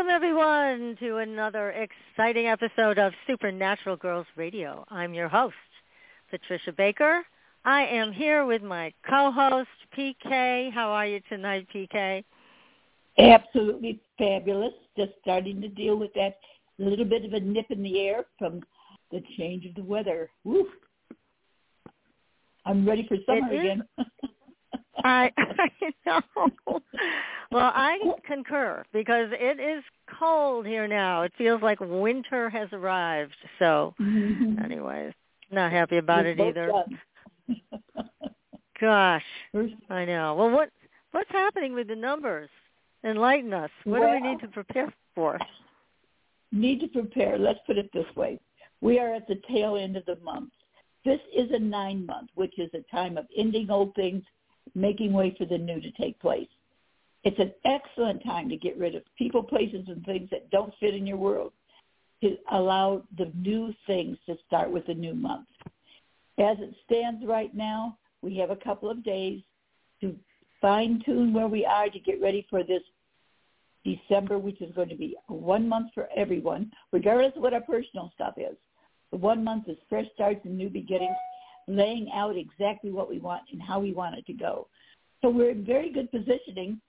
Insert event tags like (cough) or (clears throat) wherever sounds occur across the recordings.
Welcome everyone to another exciting episode of Supernatural Girls Radio. I'm your host, Patricia Baker. I am here with my co-host, PK. How are you tonight, PK? Absolutely fabulous. Just starting to deal with that little bit of a nip in the air from the change of the weather. Woo. I'm ready for summer again. (laughs) I (laughs) I know. Well, I concur because it is cold here now. It feels like winter has arrived. So, mm-hmm. anyways, not happy about We're it either. Gosh, I know. Well, what what's happening with the numbers? Enlighten us. What well, do we need to prepare for? Need to prepare. Let's put it this way: we are at the tail end of the month. This is a nine month, which is a time of ending old things making way for the new to take place. It's an excellent time to get rid of people, places, and things that don't fit in your world to allow the new things to start with the new month. As it stands right now, we have a couple of days to fine tune where we are to get ready for this December, which is going to be one month for everyone, regardless of what our personal stuff is. The one month is fresh starts and new beginnings laying out exactly what we want and how we want it to go. So we're in very good positioning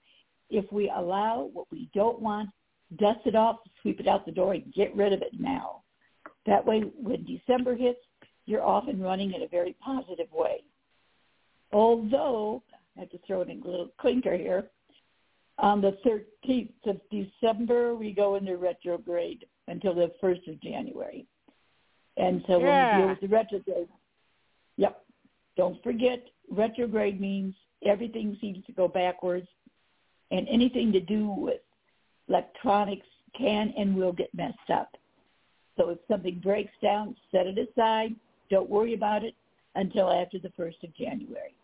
if we allow what we don't want, dust it off, sweep it out the door, and get rid of it now. That way, when December hits, you're off and running in a very positive way. Although, I have to throw in a little clinker here, on the 13th of December, we go into retrograde until the 1st of January. And so yeah. when we deal with the retrograde. Don't forget, retrograde means everything seems to go backwards, and anything to do with electronics can and will get messed up. So if something breaks down, set it aside. Don't worry about it until after the 1st of January.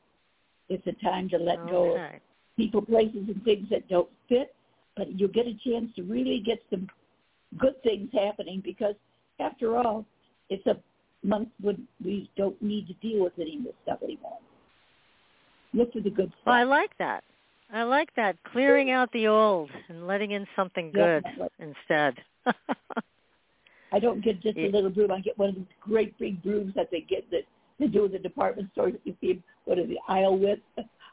It's a time to let okay. go of people, places, and things that don't fit, but you'll get a chance to really get some good things happening because, after all, it's a month when we don't need to deal with any of this stuff anymore. Look for the good stuff. Well, I like that. I like that. Clearing out the old and letting in something good instead. (laughs) I don't get just a little broom. I get one of these great big brooms that they get that they do in the department stores that you see what is the aisle with.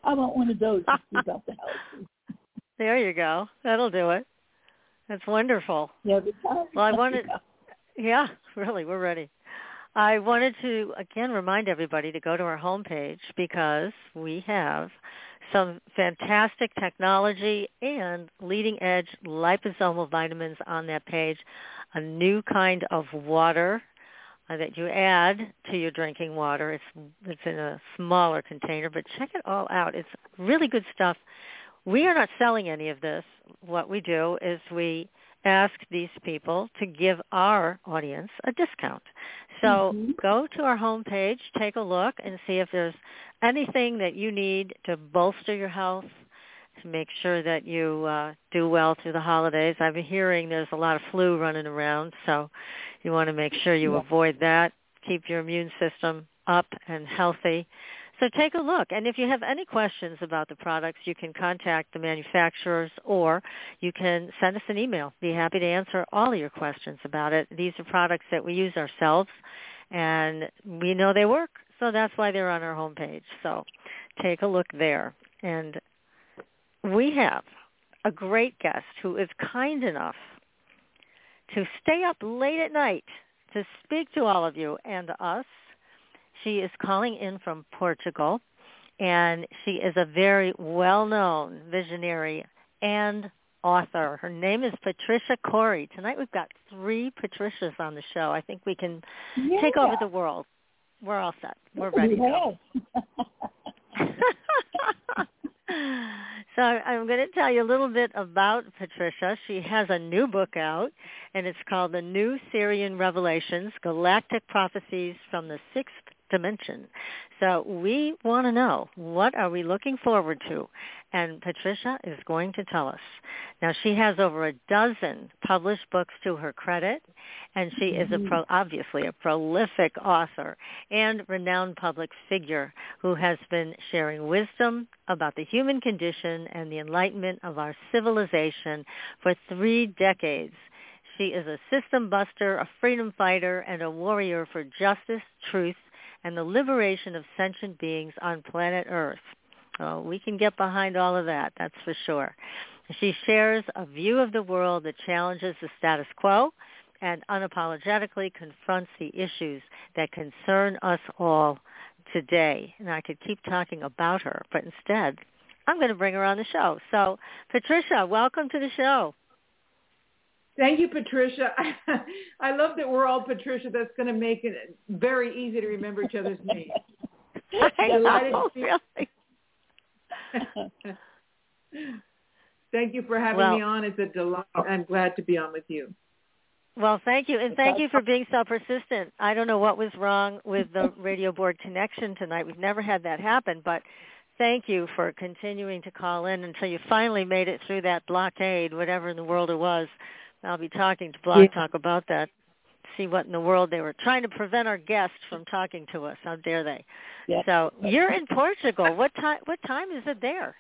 I want one of those to sweep out the house. (laughs) (laughs) There you go. That'll do it. That's wonderful. Yeah, well, I wanted. Yeah, really, we're ready. I wanted to again remind everybody to go to our homepage because we have some fantastic technology and leading edge liposomal vitamins on that page, a new kind of water uh, that you add to your drinking water. It's it's in a smaller container, but check it all out. It's really good stuff. We are not selling any of this. What we do is we ask these people to give our audience a discount. So mm-hmm. go to our homepage, take a look, and see if there's anything that you need to bolster your health, to make sure that you uh, do well through the holidays. I've been hearing there's a lot of flu running around, so you want to make sure you yeah. avoid that. Keep your immune system up and healthy. So take a look. And if you have any questions about the products, you can contact the manufacturers or you can send us an email. Be happy to answer all of your questions about it. These are products that we use ourselves and we know they work. So that's why they're on our homepage. So take a look there. And we have a great guest who is kind enough to stay up late at night to speak to all of you and us She is calling in from Portugal, and she is a very well-known visionary and author. Her name is Patricia Cori. Tonight we've got three Patricias on the show. I think we can yeah. take over the world. We're all set. We're ready. (laughs) (laughs) so I'm going to tell you a little bit about Patricia. She has a new book out, and it's called The New Sirian Revelations, Galactic Prophecies from the Sixth Dimension. So we want to know, what are we looking forward to? And Patricia is going to tell us. Now, she has over a dozen published books to her credit, and she is a mm-hmm. pro- obviously a prolific author and renowned public figure who has been sharing wisdom about the human condition and the enlightenment of our civilization for three decades. She is a system buster, a freedom fighter, and a warrior for justice, truth, and the liberation of sentient beings on planet Earth. We can get behind all of that, that's for sure. She shares a view of the world that challenges the status quo and unapologetically confronts the issues that concern us all today. And I could keep talking about her, but instead, I'm going to bring her on the show. So, Patricia, welcome to the show. Thank you, Patricia. (laughs) I love that we're all Patricia. That's going to make it very easy to remember each other's names. (laughs) I know, really. (laughs) thank you for having well, me on. It's a delight. I'm glad to be on with you. Well, thank you, and thank you for being so persistent. I don't know what was wrong with the radio board connection tonight. We've never had that happen, but thank you for continuing to call in until you finally made it through that blockade, whatever in the world it was. I'll be talking to Blog Talk about that. See what in the world they were trying to prevent our guests from talking to us. How dare they? So you're in Portugal. What time? What time is it there?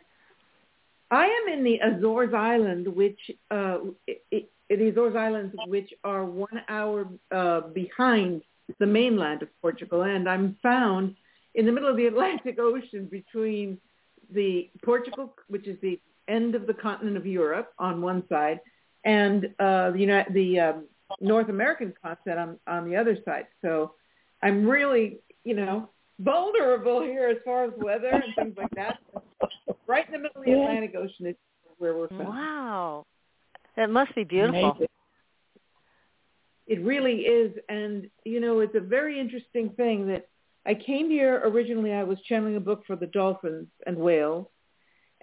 I am in the Azores Island, which uh, it, the Azores Islands, which are one hour uh, behind the mainland of Portugal, and I'm found in the middle of the (laughs) Atlantic Ocean between the Portugal, which is the end of the continent of Europe on one side, and uh, the United, the um, North American continent on, on the other side. So I'm really, you know, vulnerable here as far as weather and things like that. Right in the middle of the Atlantic Ocean is where we're from. Wow. That must be beautiful. Amazing. It really is. And, you know, it's a very interesting thing that I came here originally, I was channeling a book for the dolphins and whales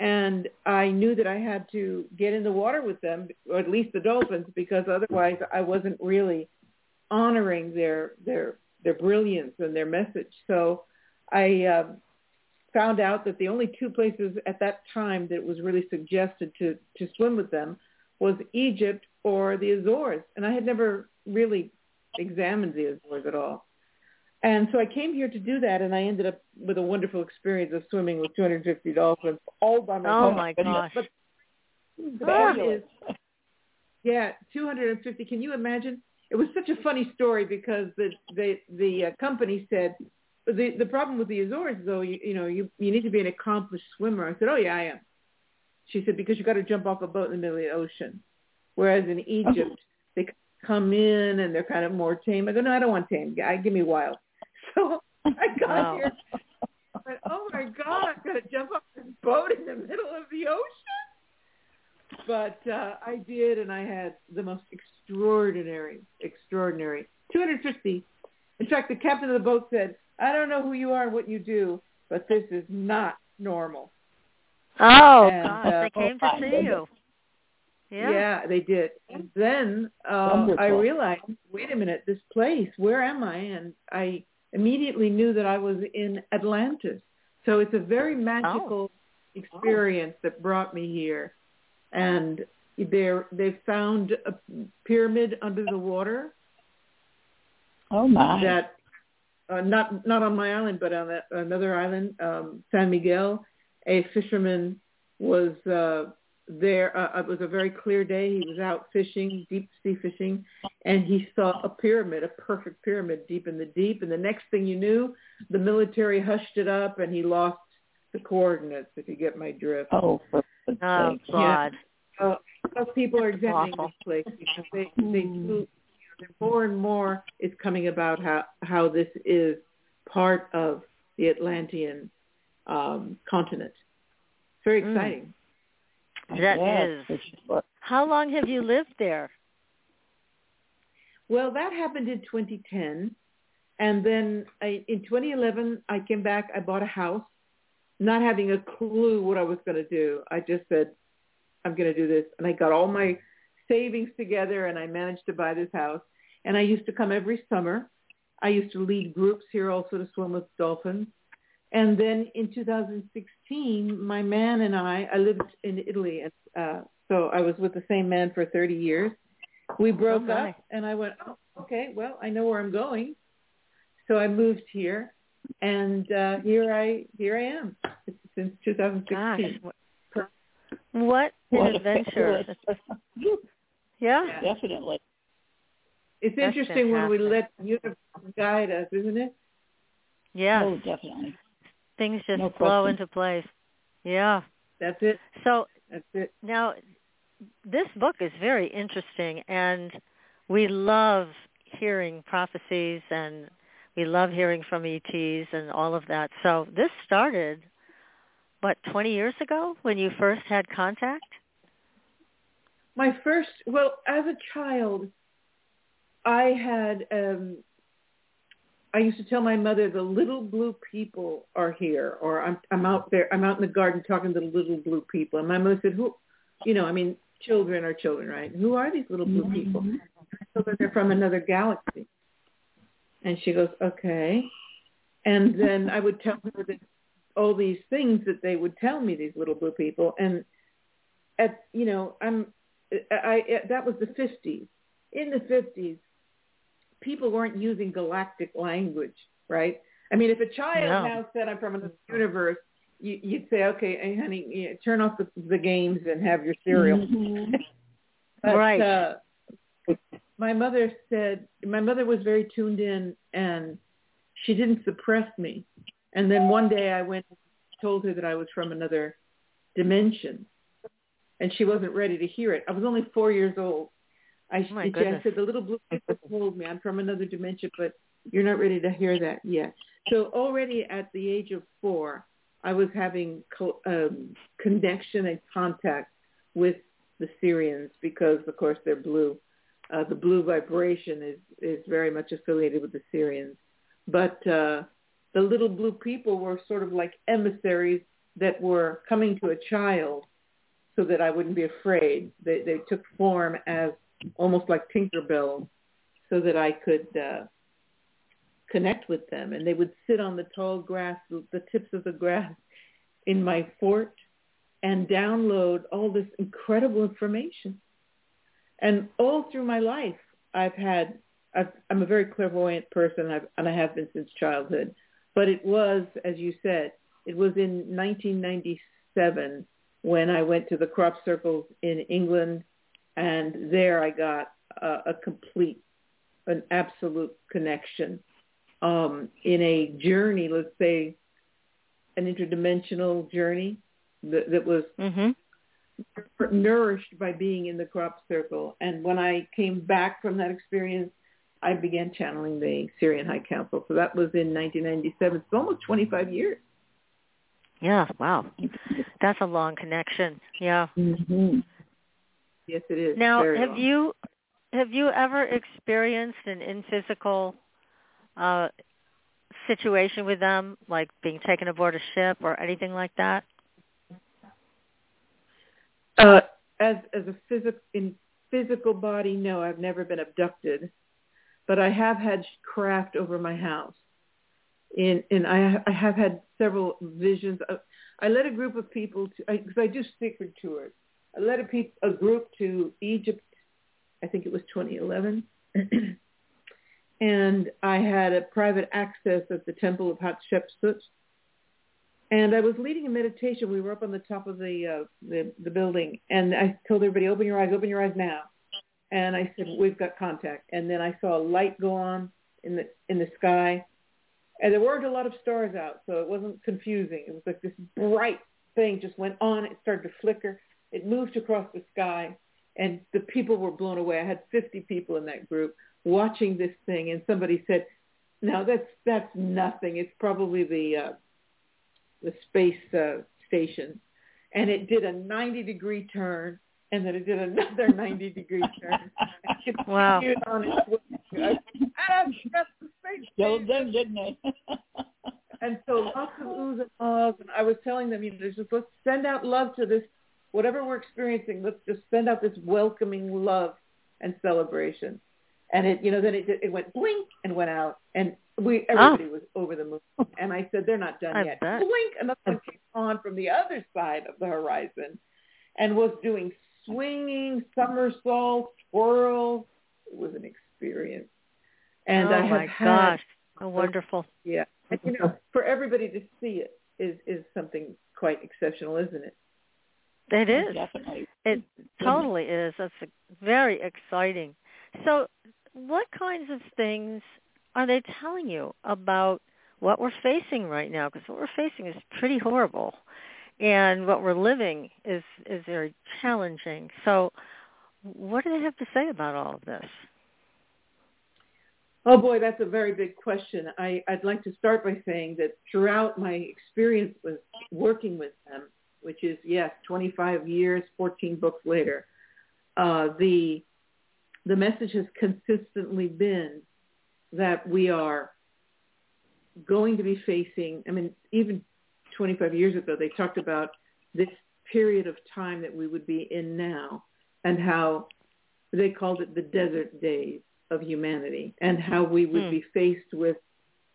and I knew that I had to get in the water with them, or at least the dolphins, because otherwise I wasn't really honoring their their their brilliance and their message. So I uh, found out that the only two places at that time that was really suggested to to swim with them was Egypt or the Azores, and I had never really examined the Azores at all. And so I came here to do that, and I ended up with a wonderful experience of swimming with 250 dolphins all by myself. Oh my gosh! But that is, yeah, 250. Can you imagine? It was such a funny story because the the the uh, company said the the problem with the Azores though you you know you you need to be an accomplished swimmer. I said, oh yeah, I am. She said because you got to jump off a boat in the middle of the ocean, whereas in Egypt they come in and they're kind of more tame. I go, no, I don't want tame. I give me wild. (laughs) So I got wow. here. But oh my God, I'm gonna jump off this boat in the middle of the ocean. But uh, I did, and I had the most extraordinary, extraordinary 250. In fact, the captain of the boat said, "I don't know who you are and what you do, but this is not normal." Oh and, God, uh, they came to see you. Yeah. yeah, they did. And then uh, I realized, wait a minute, this place, where am I? And I immediately knew that I was in Atlantis. So it's a very magical oh. experience that brought me here. And they they found a pyramid under the water. Oh my! That uh, not not on my island, but on that, another island, um, San Miguel. A fisherman was uh, there. Uh, it was a very clear day. He was out fishing, deep sea fishing, and he saw a pyramid, a perfect pyramid deep in the deep. And the next thing you knew, the military hushed it up, and he lost the coordinates. If you get my drift. Oh, for oh God! Yeah. Uh, those people are examining this place because they they mm. more and more is coming about how how this is part of the Atlantean um, continent. It's very Mm. Exciting. That Yes, is. How long have you lived there? Well, that happened in 2010. And then I, in 2011, I came back. I bought a house, not having a clue what I was going to do. I just said, I'm going to do this. And I got all my savings together and I managed to buy this house. And I used to come every summer. I used to lead groups here also to swim with dolphins. And then in 2016, my man and I, I lived in Italy. And, uh, so I was with the same man for 30 years. We broke my. up and I went, oh, okay, well, I know where I'm going. So I moved here and uh, here I, here I am since 2016. Gosh, what, what an What adventure! fabulous- (laughs) Yeah. Definitely. It's That's interesting when we let the universe guide us, isn't it? Yes. Oh, definitely. Things just no flow into place. Yeah. That's it. So That's it. now this book is very interesting and we love hearing prophecies and we love hearing from ETs and all of that. So this started what 20 years ago when you first had contact? My first, well, as a child, I had, um, I used to tell my mother, the little blue people are here, or I'm, I'm out there, I'm out in the garden talking to the little blue people. And my mother said, who, you know, I mean, children are children, right? Who are these little blue people? Mm-hmm. So that they're from another galaxy. And she goes, okay. And then I would tell her that all these things that they would tell me, these little blue people. And at, you know, I'm, I, I that was the 50s. In the 50s, people weren't using galactic language, right? I mean, if a child No. now said, I'm from another universe, you, you'd say, okay, hey, honey, you turn off the, the games and have your cereal. Mhm. (laughs) But, Right. Uh, my mother said my mother was very tuned in and she didn't suppress me. And then one day I went and told her that I was from another dimension. And she wasn't ready to hear it. I was only four years old. I, Oh my I said, the little blue people told me I'm from another dimension, but you're not ready to hear that yet. So already at the age of four, I was having co- um, connection and contact with the Sirians because, of course, they're blue. Uh, the blue vibration is, is very much affiliated with the Sirians. But uh, the little blue people were sort of like emissaries that were coming to a child so that I wouldn't be afraid. They, they took form as almost like Tinkerbell so that I could uh, connect with them. And they would sit on the tall grass, the tips of the grass in my fort and download all this incredible information. And all through my life, I've had, I've, I'm a very clairvoyant person, I've, and I have been since childhood. But it was, as you said, it was in 1997 when I went to the crop circles in England, and there I got a, a complete, an absolute connection um, in a journey, let's say an interdimensional journey that, that was Mhm. nourished by being in the crop circle. And when I came back from that experience, I began channeling the Sirian High Council. So that was in 1997. It's almost 25 years. Yeah, wow. That's a long connection. Yeah. Mhm. Yes, it is. Now, Very have long. you have you ever experienced an in physical uh situation with them, like being taken aboard a ship or anything like that? Uh, as as a physical in physical body, no, I've never been abducted, but I have had craft over my house. In and I I have had several visions. Of, I led a group of people to because I, do secret tours. Led a peop, a group to Egypt. I think it was 2011. (clears throat) and I had a private access at the Temple of Hatshepsut. And I was leading a meditation. We were up on the top of the, uh, the the building, and I told everybody, "Open your eyes, open your eyes now." And I said, "We've got contact." And then I saw a light go on in the in the sky, and there weren't a lot of stars out, so it wasn't confusing. It was like this bright thing just went on. It started to flicker. It moved across the sky, and the people were blown away. I had 50 people in that group watching this thing, and somebody said, no, that's that's nothing. It's probably the uh, the space uh, station, and it did a 90 degree turn, and then it did another (laughs) 90 degree turn. (laughs) wow! On its way. Killed (laughs) them, didn't they? and so lots of oohs and ahs, and I was telling them, you know, just let's send out love to this, whatever we're experiencing. Let's just send out this welcoming love and celebration. And it, you know, then it it went blink and went out, and we ah. everybody oh. was over the moon. And I said, they're not done I yet. Bet. Blink, another one came on from the other side of the horizon, and was doing swinging somersaults, twirls. It was an experience. And oh I my gosh, oh, wonderful! Yeah, and, you know, for everybody to see it is is something quite exceptional, isn't it? It is. Definitely. It (laughs) totally is. That's very exciting. So, what kinds of things are they telling you about what we're facing right now? Because what we're facing is pretty horrible, and what we're living is is very challenging. So, what do they have to say about all of this? Oh boy, that's a very big question. I, I'd like to start by saying that throughout my experience with working with them, which is yes, 25 years, 14 books later, uh, the the message has consistently been that we are going to be facing. I mean, even 25 years ago, they talked about this period of time that we would be in now, and how they called it the desert days of humanity and how we would mm. be faced with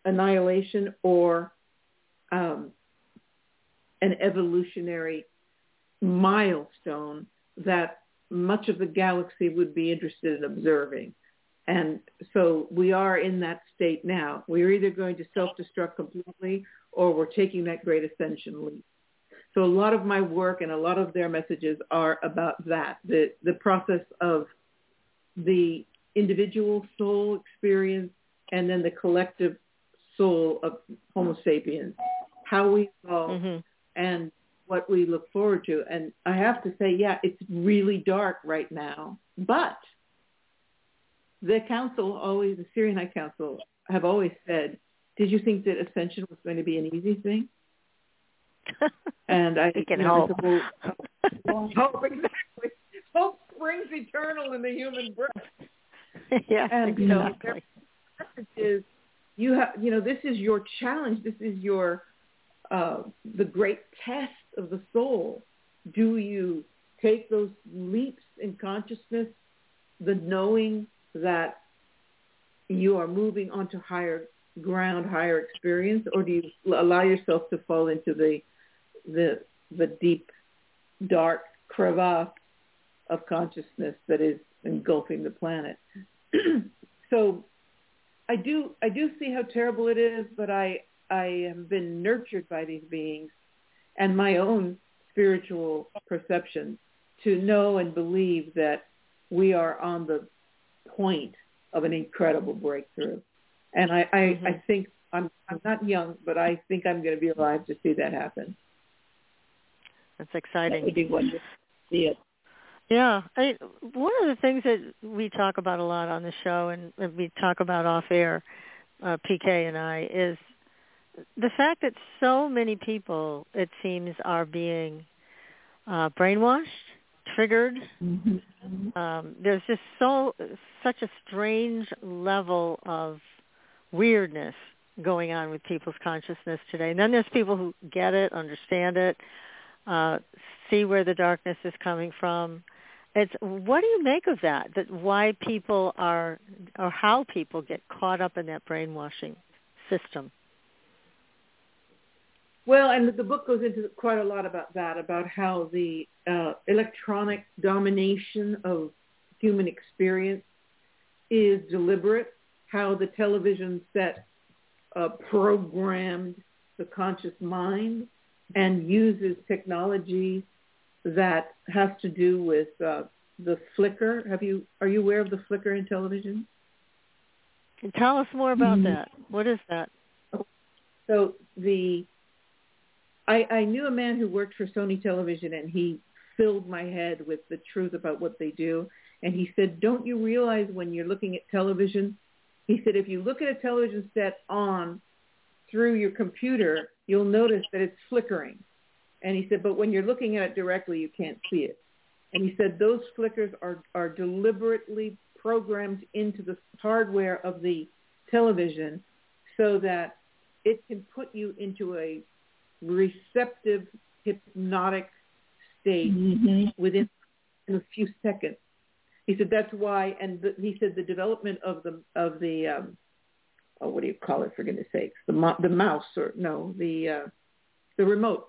annihilation or um, an evolutionary milestone that much of the galaxy would be interested in observing. And so we are in that state now. We're either going to self-destruct completely or we're taking that great ascension leap. So a lot of my work and a lot of their messages are about that, the, the process of the individual soul experience and then the collective soul of Homo sapiens, how we evolve mm-hmm. And what we look forward to. And I have to say, yeah, it's really dark right now, but the council always, the Sirian High Council have always said, did you think that ascension was going to be an easy thing? (laughs) and I we can hope. hope (laughs) exactly. Hope springs eternal in the human breast. (laughs) yeah, and exactly. is you have you know this is your challenge. This is your uh, the great test of the soul. Do you take those leaps in consciousness, the knowing that you are moving onto higher ground, higher experience, or do you allow yourself to fall into the the the deep, dark crevasse of consciousness that is engulfing the planet? (clears throat) so I do I do see how terrible it is, but I I have been nurtured by these beings and my own spiritual perception to know and believe that we are on the point of an incredible breakthrough. And I, I, mm-hmm. I think I'm I'm not young, but I think I'm going to be alive to see that happen. That's exciting. That would be wonderful. See it. Yeah, I, one of the things that we talk about a lot on the show, and we talk about off air, uh, PK and I, is the fact that so many people, it seems, are being uh, brainwashed, triggered. Mm-hmm. Um, there's just so such a strange level of weirdness going on with people's consciousness today. And then there's people who get it, understand it, uh, see where the darkness is coming from it's what do you make of that? That why people are or how people get caught up in that brainwashing system. Well, and the book goes into quite a lot about that, about how the uh, electronic domination of human experience is deliberate, how the television set uh, programmed the conscious mind and uses technology that has to do with uh, the flicker. Have you are you aware of the flicker in television? Tell us more about mm-hmm. that. What is that? So the I, I knew a man who worked for Sony Television, and he filled my head with the truth about what they do. And he said, "Don't you realize when you're looking at television He said if you look at a television set on through your computer, you'll notice that it's flickering. And he said, but when you're looking at it directly, you can't see it. And he said those flickers are, are deliberately programmed into the hardware of the television so that it can put you into a receptive hypnotic state mm-hmm. within a few seconds. He said that's why, and the, he said the development of the of the um, oh, what do you call it? For goodness sakes, the mo- the mouse or no, the uh, the remote,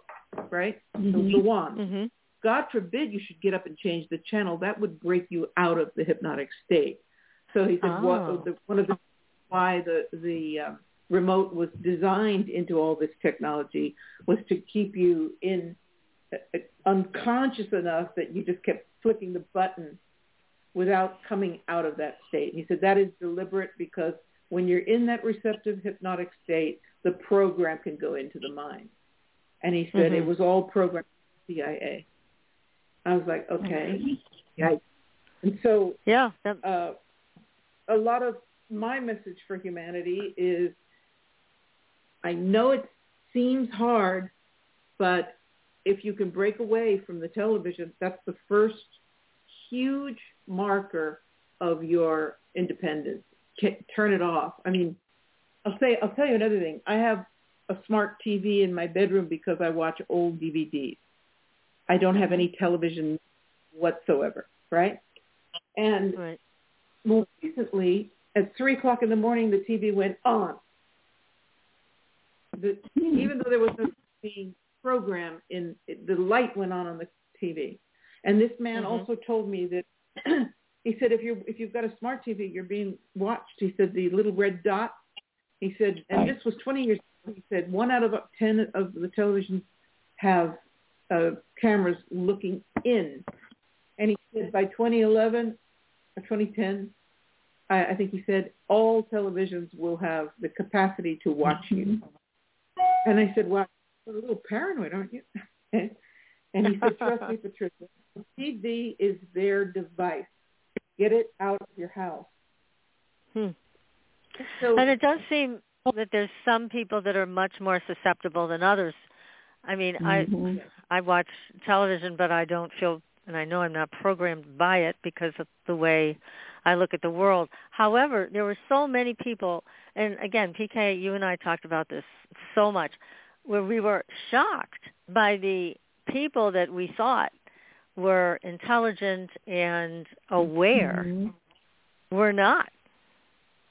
right? Mm-hmm. The, the wand. Mm-hmm. God forbid you should get up and change the channel. That would break you out of the hypnotic state. So he said oh. what, the, one of the why the the um, remote was designed into all this technology was to keep you in uh, unconscious enough that you just kept flicking the button without coming out of that state. He said that is deliberate because when you're in that receptive hypnotic state, the program can go into the mind. And he said mm-hmm. it was all programmed CIA. I was like, okay, yeah. And so, yeah, uh, a lot of my message for humanity is, I know it seems hard, but if you can break away from the television, that's the first huge marker of your independence. Turn it off. I mean, I'll say I'll tell you another thing. I have a smart TV in my bedroom because I watch old DVDs. I don't have any television whatsoever, right? And right. more recently, at three o'clock in the morning, the TV went on. The, even though there was no program in the light went on on the TV. And this man mm-hmm. also told me that (clears throat) he said if you if you've got a smart TV, you're being watched. He said the little red dot. He said, and this was 20 years. Ago, he said one out of 10 of the televisions have uh, cameras looking in. And he said by 2011 or 2010, I, I think he said all televisions will have the capacity to watch you. And I said, well, you're a little paranoid, aren't you? (laughs) and he said, trust me, Patricia, TV is their device. Get it out of your house. Hmm. So, and it does seem that there's some people that are much more susceptible than others. I mean, mm-hmm. I I watch television, but I don't feel, and I know I'm not programmed by it because of the way I look at the world. However, there were so many people, and again, PK, you and I talked about this so much, where we were shocked by the people that we thought were intelligent and aware mm-hmm. were not.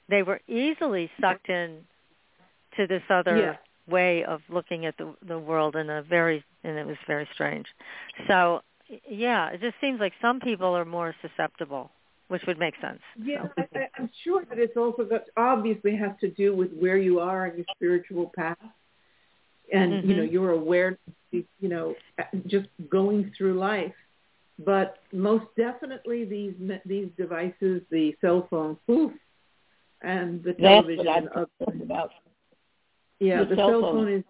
They were easily sucked in to this other yeah. way of looking at the the world in a very and it was very strange. So yeah, it just seems like some people are more susceptible, which would make sense. Yeah, so. I, I'm sure that it's also got obviously has to do with where you are in your spiritual path, and mm-hmm. you know your awareness, you know, just going through life but most definitely these these devices, the cell phone, poof, and the television. That's what I'm about. Yeah, the, the cell, phone. phone is.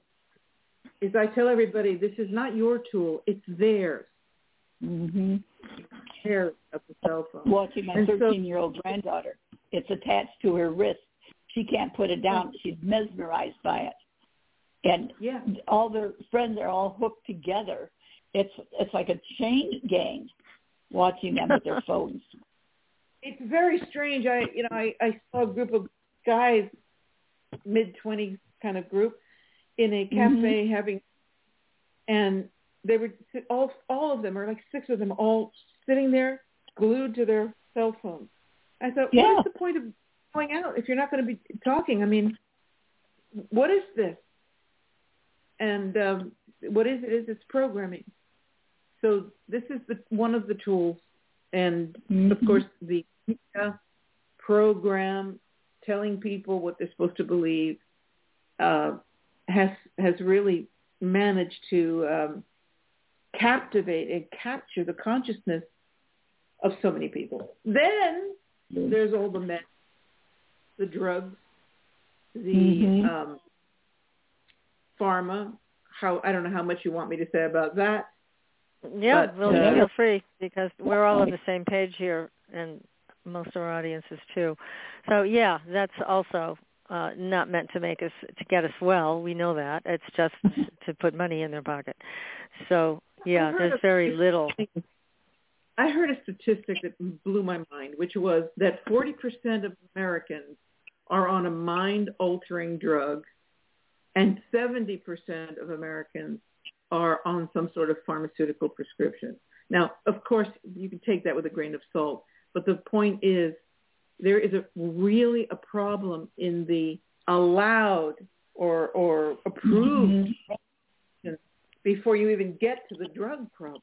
Is I tell everybody, this is not your tool; it's theirs. Mm-hmm. Care of the cell phone. Watching my 13-year-old so, granddaughter, it's attached to her wrist. She can't put it down. She's mesmerized by it, and yeah. all their friends are all hooked together it's it's like a chain gang watching them with their (laughs) phones. It's very strange. I you know I I saw a group of guys, mid twenties kind of group, in a cafe mm-hmm. having, and they were all all of them or like six of them all sitting there glued to their cell phones. I thought, yeah. what is the point of going out if you're not going to be talking? I mean, what is this? And um, what is it? Is it's programming? So this is the, one of the tools, and mm-hmm. of course the program telling people what they're supposed to believe uh, has has really managed to um, captivate and capture the consciousness of so many people. Then there's all the meds, the drugs, the mm-hmm. um, pharma. How I don't know how much you want me to say about that. Yeah, but, uh, feel free because we're all on the same page here, and most of our audiences too. So yeah, that's also uh, not meant to make us to get us well. We know that it's just (laughs) to put money in their pocket. So yeah, there's very little. I heard a statistic that blew my mind, which was that 40% of Americans are on a mind-altering drug, and 70% of Americans are on some sort of pharmaceutical prescription. Now, of course, you can take that with a grain of salt, but the point is there is a really a problem in the allowed or or approved mm-hmm. before you even get to the drug problem.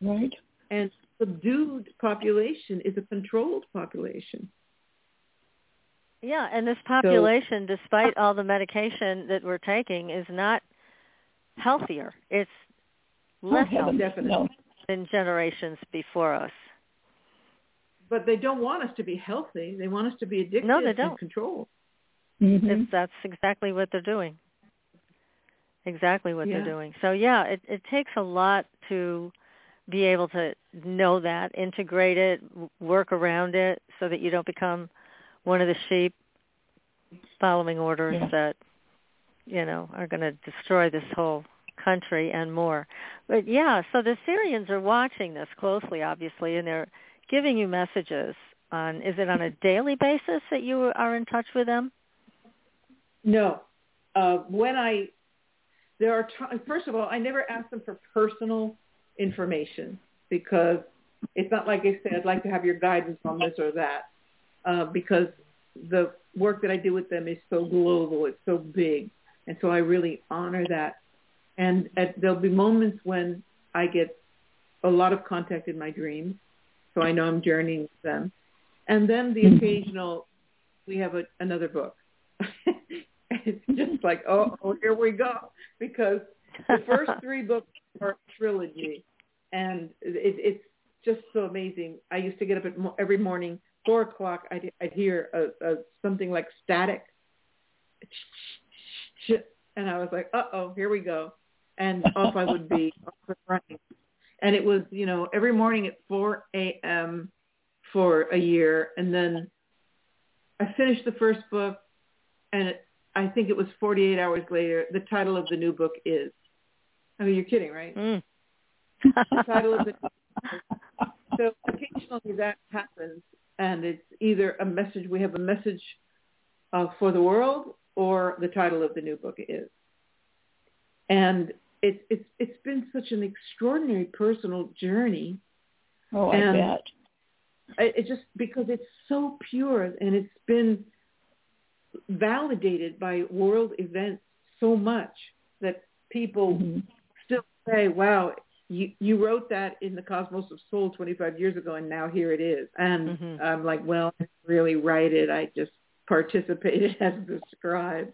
Right. And subdued population is a controlled population. Yeah, and this population, so, despite all the medication that we're taking, is not healthier. It's less oh, healthy no. than generations before us. But they don't want us to be healthy. They want us to be addicted no, they don't. and controlled. Mm-hmm. That's exactly what they're doing. Exactly what yeah. they're doing. So yeah, it, it takes a lot to be able to know that, integrate it, work around it, so that you don't become one of the sheep following orders yeah. that you know are going to destroy this whole country and more. But yeah, so the Sirians are watching this closely, obviously, and they're giving you messages on. Is it on a daily basis that you are in touch with them? No. Uh, when I there are t- first of all, I never ask them for personal information because it's not like I say I'd like to have your guidance on this or that uh, because the work that I do with them is so global, it's so big, and so I really honor that. And at, there'll be moments when I get a lot of contact in my dreams, so I know I'm journeying with them. And then the mm-hmm. occasional, we have a, another book. (laughs) it's just like, oh, oh, here we go, because the first three books are a trilogy, and it, it's just so amazing. I used to get up at mo- every morning, four o'clock. I'd, I'd hear a, a, something like static, and I was like, uh oh, here we go, and off I would be off and running. And it was, you know, every morning at 4 a.m. for a year, and then I finished the first book, and it, I think it was 48 hours later. The title of the new book is. I mean, you're kidding, right? Mm the title of the so occasionally that happens, and it's either a message. We have a message uh, for the world, or the title of the new book is. And it's it's it's been such an extraordinary personal journey. Oh, I and bet. It just because it's so pure and it's been validated by world events so much that people mm-hmm. Still say, "Wow, you you wrote that in the Cosmos of Soul 25 years ago, and now here it is. And mm-hmm. I'm like, well, I didn't really write it. I just participated (laughs) as described.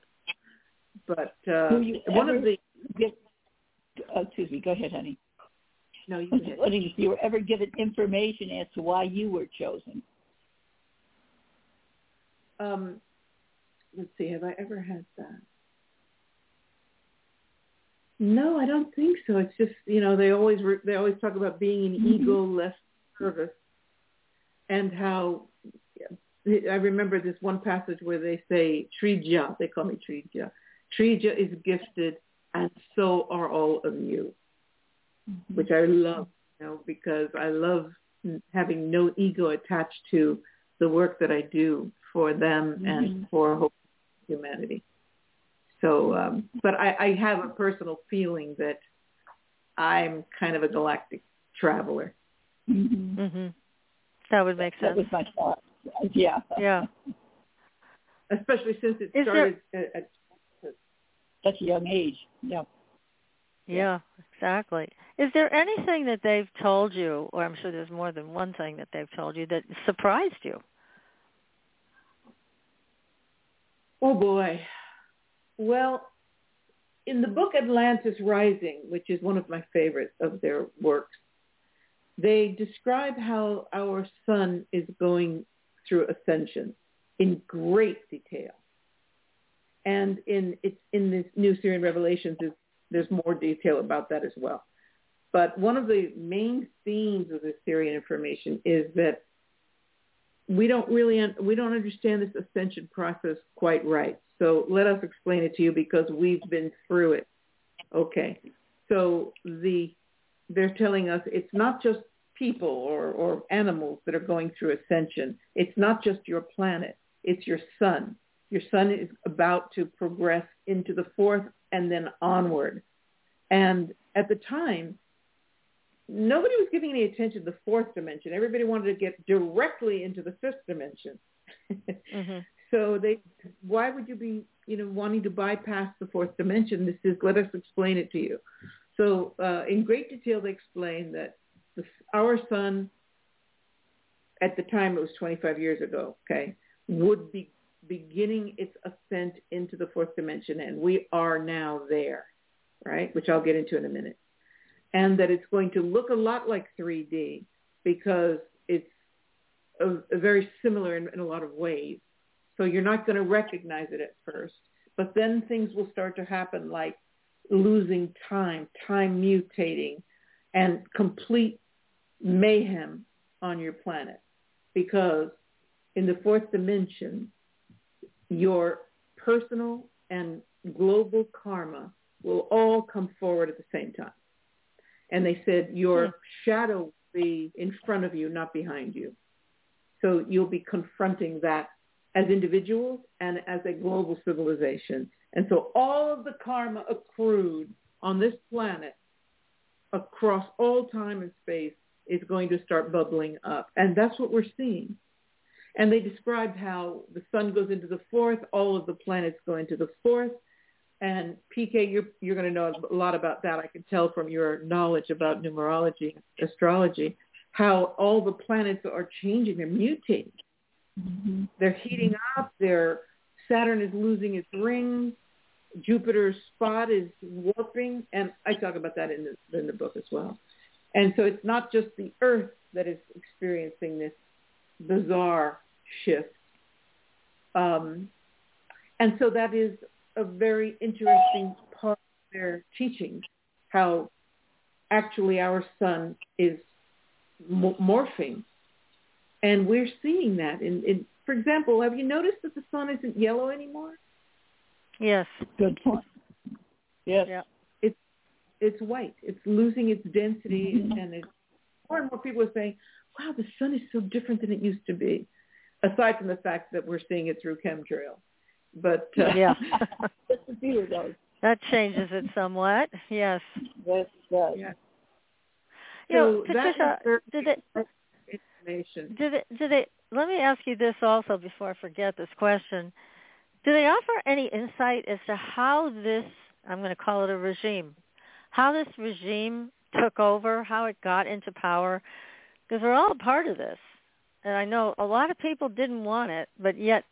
But uh, one of the get, uh, excuse me, go ahead, honey. No, you (laughs) go ahead. If you were ever given information as to why you were chosen. Um, let's see. Have I ever had that? No, I don't think so. It's just you know they always re- they always talk about being an mm-hmm. ego less service, and how I remember this one passage where they say Trija, they call me Trija. Trija is gifted, and so are all of you, mm-hmm. which I love, you know, because I love having no ego attached to the work that I do for them mm-hmm. and for humanity. So, um, but I, I have a personal feeling that I'm kind of a galactic traveler. Mm-hmm. Mm-hmm. That would make sense. That was my thought. Yeah. Yeah. Especially since it Is started there... at, at such a young age. Yeah. Yeah, exactly. Is there anything that they've told you, or I'm sure there's more than one thing that they've told you that surprised you? Oh boy. Well, in the book Atlantis Rising, which is one of my favorites of their works, they describe how our sun is going through ascension in great detail. And in it's in this new Sirian Revelations, is, there's more detail about that as well. But one of the main themes of the Sirian information is that we don't really we don't understand this ascension process quite right. So let us explain it to you because we've been through it. Okay. So the they're telling us it's not just people or, or animals that are going through ascension. It's not just your planet. It's your sun. Your sun is about to progress into the fourth and then onward. And at the time, nobody was giving any attention to the fourth dimension. Everybody wanted to get directly into the fifth dimension. mm-hmm. (laughs) So they, why would you be, you know, wanting to bypass the fourth dimension? This is, let us explain it to you. So uh, in great detail, they explain that the, our sun, at the time it was 25 years ago, okay, would be beginning its ascent into the fourth dimension, and we are now there, right? Which I'll get into in a minute and that it's going to look a lot like 3D because it's a, a very similar in, in a lot of ways. So you're not going to recognize it at first. But then things will start to happen like losing time, time mutating, and complete mayhem on your planet. Because in the fourth dimension, your personal and global karma will all come forward at the same time and they said your hmm. shadow will be in front of you, not behind you. So you'll be confronting that as individuals and as a global civilization. And so all of the karma accrued on this planet across all time and space is going to start bubbling up. And that's what we're seeing. And they described how the sun goes into the fourth, all of the planets go into the fourth, and PK, you're, you're going to know a lot about that. I can tell from your knowledge about numerology, astrology, how all the planets are changing. They're mutating. Mm-hmm. They're heating up. They're, Saturn is losing its rings. Jupiter's spot is warping. And I talk about that in the, in the book as well. And so it's not just the Earth that is experiencing this bizarre shift. Um, and so that is a very interesting part of their teaching, how actually our sun is morphing. And we're seeing that. In, in, for example, have you noticed that the sun isn't yellow anymore? Yes. Good point. Yes. Yeah. It's it's white. It's losing its density, mm-hmm. and it's more and more people are saying, "Wow, the sun is so different than it used to be." Aside from the fact that we're seeing it through chemtrails. But uh, yeah, (laughs) (laughs) That changes it somewhat. Yes. Yes, it does. Yeah. You so know, Patricia, did it? Information. Did it? Did it? Let me ask you this also before I forget this question. Do they offer any insight as to how this? I'm going to call it a regime. How this regime took over, how it got into power, because we're all a part of this. And I know a lot of people didn't want it, but yet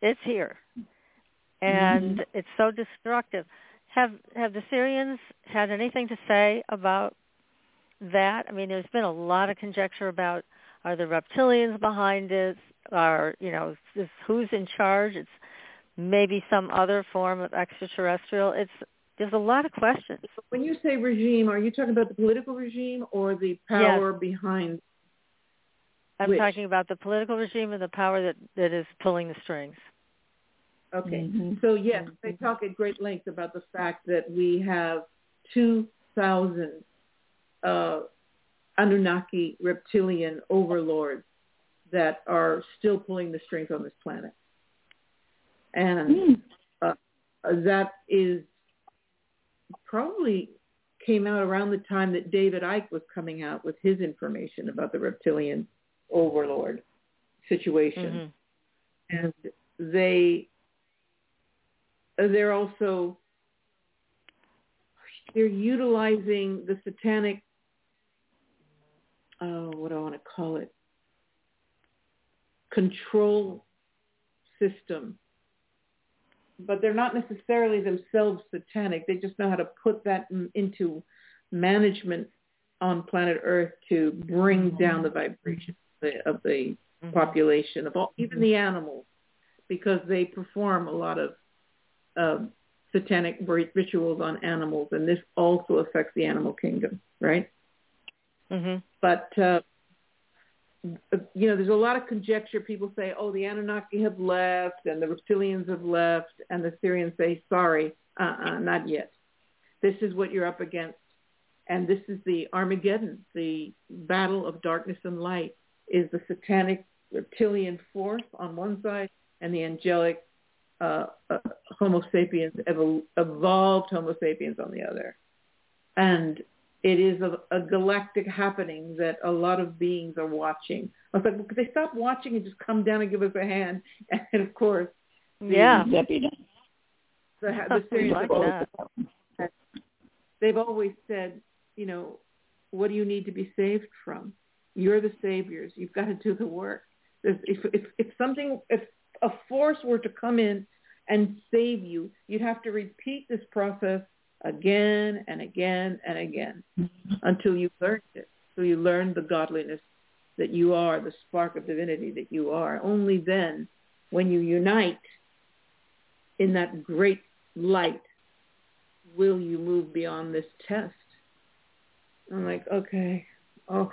it's here and mm-hmm. it's so destructive. Have have the Sirians had anything to say about that? I mean, there's been a lot of conjecture about are the reptilians behind it? Are you know is, who's in charge? It's maybe some other form of extraterrestrial. It's there's a lot of questions. When you say regime, are you talking about the political regime or the power yes. behind? I'm which? talking about the political regime and the power that, that is pulling the strings. Okay. Mm-hmm. So yes, mm-hmm. they talk at great length about the fact that we have 2,000 uh, Anunnaki reptilian overlords that are still pulling the strings on this planet. And mm. uh, that is probably came out around the time that David Icke was coming out with his information about the reptilian overlord situation. Mm-hmm. And they they're also they're utilizing the satanic oh what do I want to call it control system but they're not necessarily themselves satanic they just know how to put that into management on planet earth to bring mm-hmm. down the vibration of the, of the mm-hmm. population of all even the animals because they perform a lot of uh, satanic rituals on animals, and this also affects the animal kingdom, right? Mm-hmm. But uh, you know, there's a lot of conjecture. People say, oh, the Anunnaki have left and the reptilians have left, and the Sirians say, sorry, uh-uh, not yet. This is what you're up against. And this is the Armageddon, the battle of darkness and light, is the satanic reptilian force on one side and the angelic uh, uh, Homo sapiens, evol- evolved Homo sapiens on the other. And it is a, a, galactic happening that a lot of beings are watching. I was like, well, could they stop watching and just come down and give us a hand? (laughs) And of course, yeah, the, the, the series like they've always said, you know, what do you need to be saved from? You're the saviors. You've got to do the work. If, if, if something, if a force were to come in and save you, you'd have to repeat this process again and again and again until you learned it. So you learn the godliness that you are, the spark of divinity that you are. Only then, when you unite in that great light, will you move beyond this test. I'm like, okay, oh.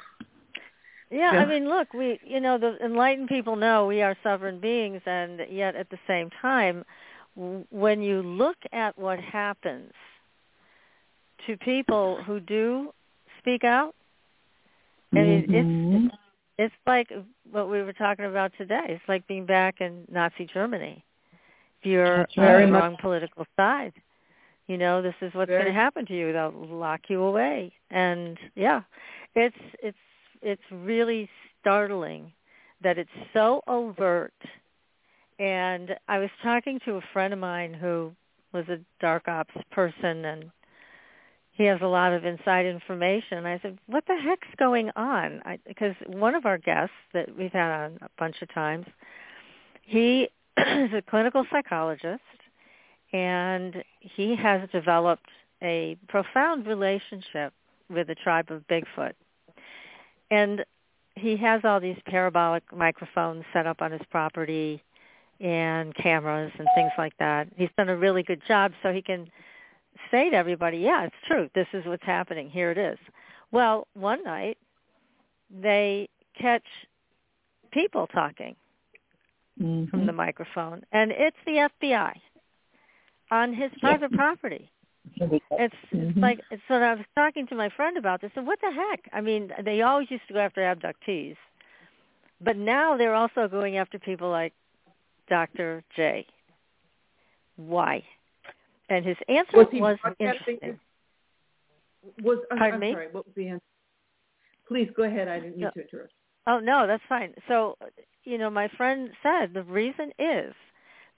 Yeah, yeah, I mean, look, we, you know, the enlightened people know we are sovereign beings, and yet at the same time, when you look at what happens to people who do speak out. I mean, mm-hmm. it's it's like what we were talking about today. It's like being back in Nazi Germany. If you're on the wrong political side, you know this is what's going to happen to you. They'll lock you away, and yeah, it's it's it's really startling that it's so overt. And I was talking to a friend of mine who was a dark ops person and he has a lot of inside information. And I said, what the heck's going on? Because one of our guests that we've had on a bunch of times, he (clears throat) is a clinical psychologist, and he has developed a profound relationship with the tribe of Bigfoot. And he has all these parabolic microphones set up on his property and cameras and things like that. He's done a really good job so he can say to everybody, yeah, it's true. This is what's happening. Here it is. Well, one night they catch people talking mm-hmm. from the microphone, and it's the FBI on his private property. It's, mm-hmm. it's like so. I was talking to my friend about this, and what the heck? I mean, they always used to go after abductees, but now they're also going after people like Dr. J. Why? And his answer was, was interesting. Was uh, Pardon I'm me? sorry. What was the answer? Please go ahead. I didn't mean no. to interrupt. Oh no, that's fine. So, you know, my friend said the reason is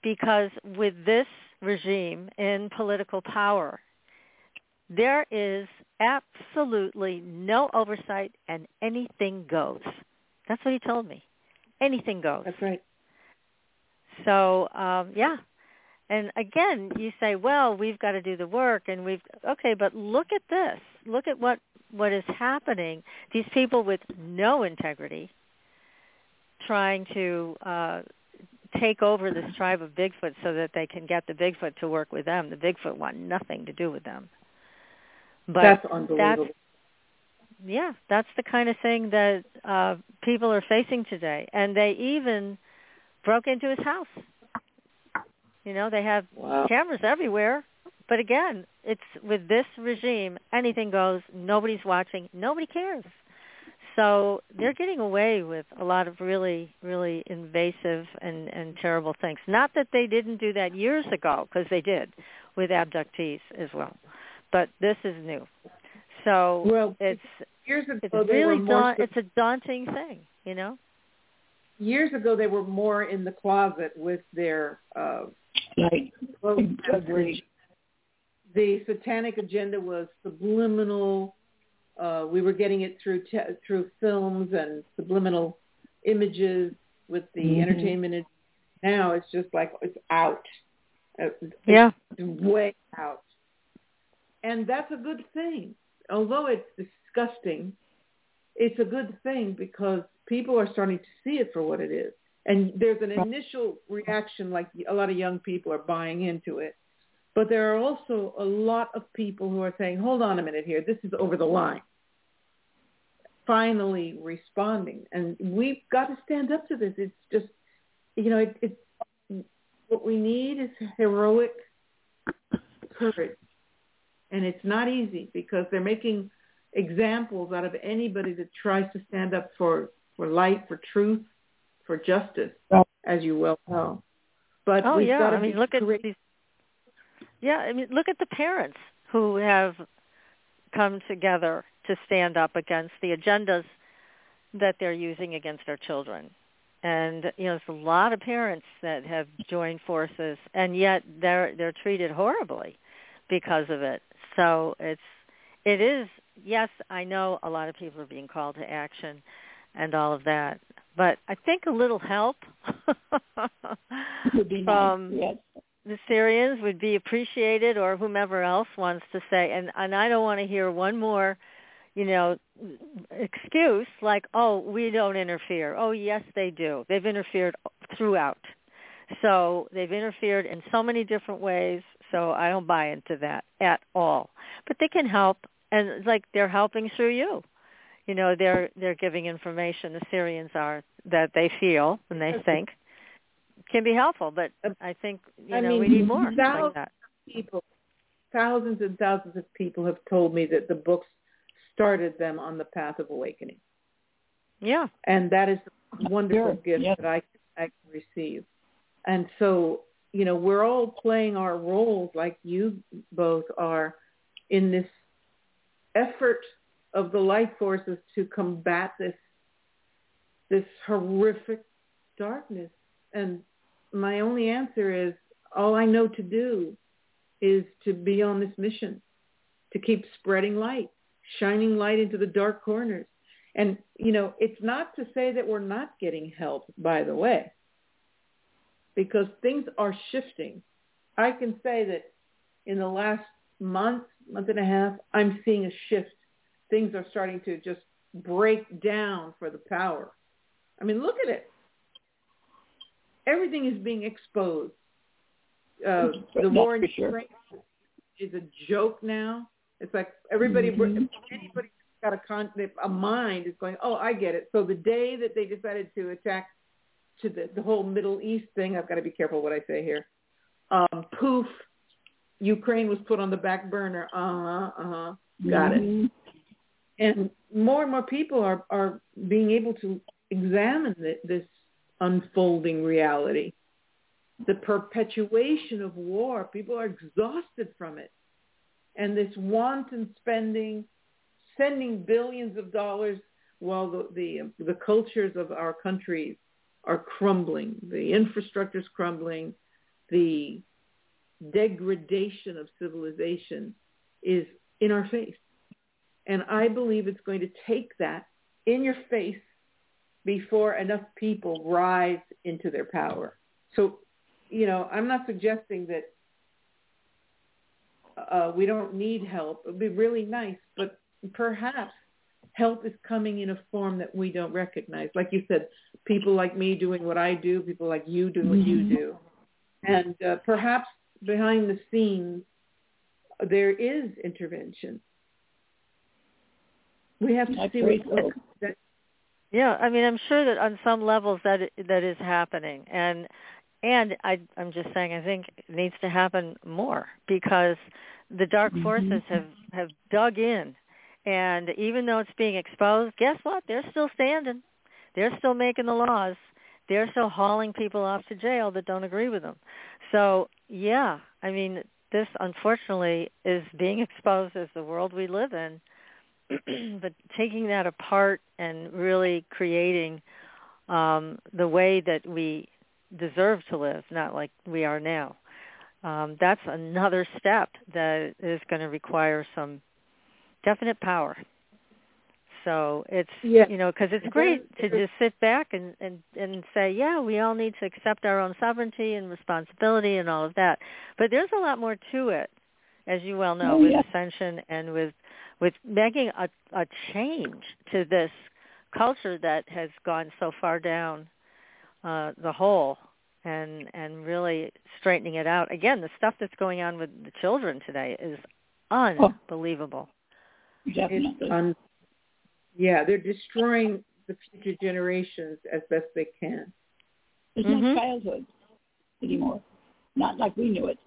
because with this regime in political power, there is absolutely no oversight and anything goes. That's what he told me. Anything goes. That's right. So, um, yeah, and again, you say, well, we've got to do the work and we've okay, but look at this. Look at what what is happening. These people with no integrity trying to uh take over this tribe of Bigfoot so that they can get the Bigfoot to work with them. The Bigfoot want nothing to do with them. But that's unbelievable. That's, yeah, that's the kind of thing that uh people are facing today. And they even broke into his house you know, they have wow. cameras everywhere. But again, it's with this regime, anything goes. Nobody's watching. Nobody cares. So they're getting away with a lot of really, really invasive and, and terrible things. Not that they didn't do that years ago, because they did with abductees as well. But this is new. So well, it's years ago, it's really da- it's a daunting thing, you know. Years ago, they were more in the closet with their uh, Right. Well, the satanic agenda was subliminal. Uh, we were getting it through te- through films and subliminal images with the mm-hmm. entertainment. Now it's just like it's out. It's yeah, way out, and that's a good thing. Although it's disgusting, it's a good thing because people are starting to see it for what it is. And there's an initial reaction like a lot of young people are buying into it. But there are also a lot of people who are saying hold on a minute here. This is over the line. Finally responding, and we've got to stand up to this. It's just, you know, it, it's what we need is heroic courage, and it's not easy because they're making examples out of anybody that tries to stand up for for light, for truth, for justice, as you well know. But oh we've yeah, got to I mean, be look at correct. these. Yeah, I mean, look at the parents who have come together to stand up against the agendas that they're using against our children. And you know, there's a lot of parents that have joined forces, and yet they're they're treated horribly because of it. So it's it is yes, I know a lot of people are being called to action and all of that, but I think a little help (laughs) from nice. Yes. the Sirians would be appreciated or whomever else wants to say and and I don't want to hear one more you know excuse like oh we don't interfere oh yes they do they've interfered throughout so they've interfered in so many different ways so I don't buy into that at all. But they can help and it's like they're helping through you. You know they're they're giving information. The Sirians are that they feel and they think can be helpful but I think you I know mean, we need more thousands like that. people, thousands and thousands of people have told me that the books started them on the path of awakening, yeah. And that is a wonderful Sure, gift yes. that I I can receive. And so, you know, we're all playing our roles like you both are in this effort of the light forces to combat this this horrific darkness. And my only answer is all I know to do is to be on this mission, to keep spreading light, shining light into the dark corners. And, you know, it's not to say that we're not getting help, by the way, because things are shifting. I can say that in the last month, month and a half, I'm seeing a shift. Things are starting to just break down for the power. I mean, look at it. Everything is being exposed. Uh, the war in sure. Ukraine is a joke now. It's like everybody, Mhm. anybody got a con, a mind is going, oh, I get it. So the day that they decided to attack to the, the whole Middle East thing, I've got to be careful what I say here. Um, poof, Ukraine was put on the back burner. Uh huh. Uh huh. Got it Mhm. and more and more people are are being able to examine th- this unfolding reality the perpetuation of war people are exhausted from it and this wanton spending sending billions of dollars while the the, the cultures of our countries are crumbling the infrastructure is crumbling the degradation of civilization is in our face and I believe it's going to take that in your face before enough people rise into their power. So, you know, I'm not suggesting that uh, we don't need help. It would be really nice, but perhaps help is coming in a form that we don't recognize. Like you said, people like me doing what I do, people like you doing what you Mhm. do. And uh, perhaps behind the scenes, there is intervention. We have to see what, so. that, Yeah, I mean, I'm sure that on some levels that that is happening, and and I, I'm just saying, I think it needs to happen more because the dark forces have have dug in, and even though it's being exposed, guess what? They're still standing. They're still making the laws. They're still hauling people off to jail that don't agree with them. So yeah, I mean, this unfortunately is being (laughs) exposed as the world we live in. (clears throat) but taking that apart and really creating um, the way that we deserve to live, not like we are now. Um, that's another step that is going to require some definite power. So it's Yeah. you know because it's great to just sit back and and and say yeah we all need to accept our own sovereignty and responsibility and all of that, but there's a lot more to it, as you well know, Oh, with yeah. ascension and with with making a, a change to this culture that has gone so far down uh, the hole and and really straightening it out. Again, the stuff that's going on with the children today is unbelievable. It's Definitely. un- Yeah, they're destroying the future generations as best they can. It's Mhm. not childhood anymore. Not like we knew it.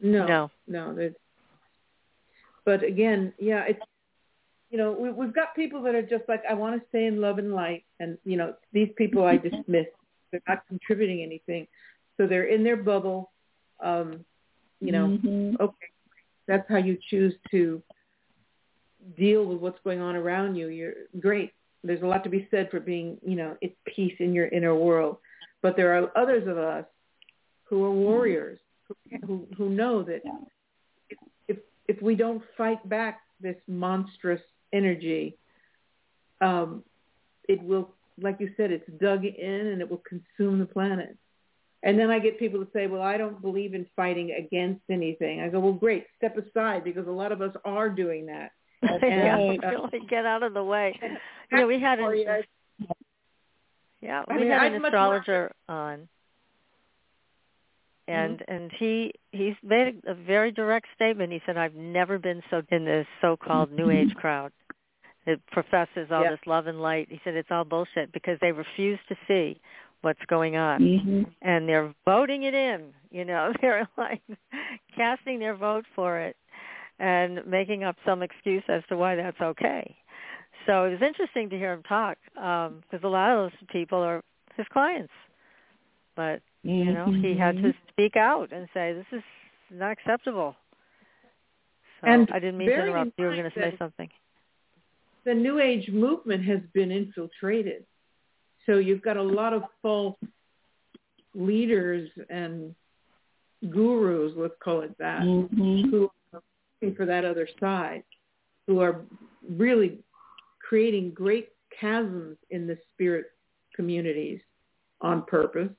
No, No. no. But again, yeah, it's you know we, we've got people that are just like I want to stay in love and light, and you know these people I (laughs) dismiss. They're not contributing anything, so they're in their bubble. Um, you know, Mhm. okay, that's how you choose to deal with what's going on around you. You're great. There's a lot to be said for being, you know, at peace in your inner world. But there are others of us who are warriors who who, who know that Yeah. if, if if we don't fight back this monstrous energy, um, it will, like you said, it's dug in and it will consume the planet. And then I get people to say, well, I don't believe in fighting against anything. I go, well, great, step aside because a lot of us are doing that. That's (laughs) yeah, (laughs) really get out of the way. You know, we had Or, an, yeah, yeah, I we mean, had an astrologer on, and Mm-hmm. and he he's made a very direct statement. He said, "I've never been so in this so-called New Age crowd. It professes all Yeah. this love and light." He said it's all bullshit because they refuse to see what's going on, Mhm. and they're voting it in. You know, (laughs) they're like casting their vote for it and making up some excuse as to why that's okay. So it was interesting to hear him talk because a lot of those people are his clients. But you know, he had to Mm-hmm. speak out and say this is not acceptable. So And I didn't mean to interrupt. You were going to say something. the New Age movement has been infiltrated. So you've got a lot of false leaders and gurus, let's call it that, Mhm. who looking for that other side, who are really creating great chasms in the spirit communities on purpose,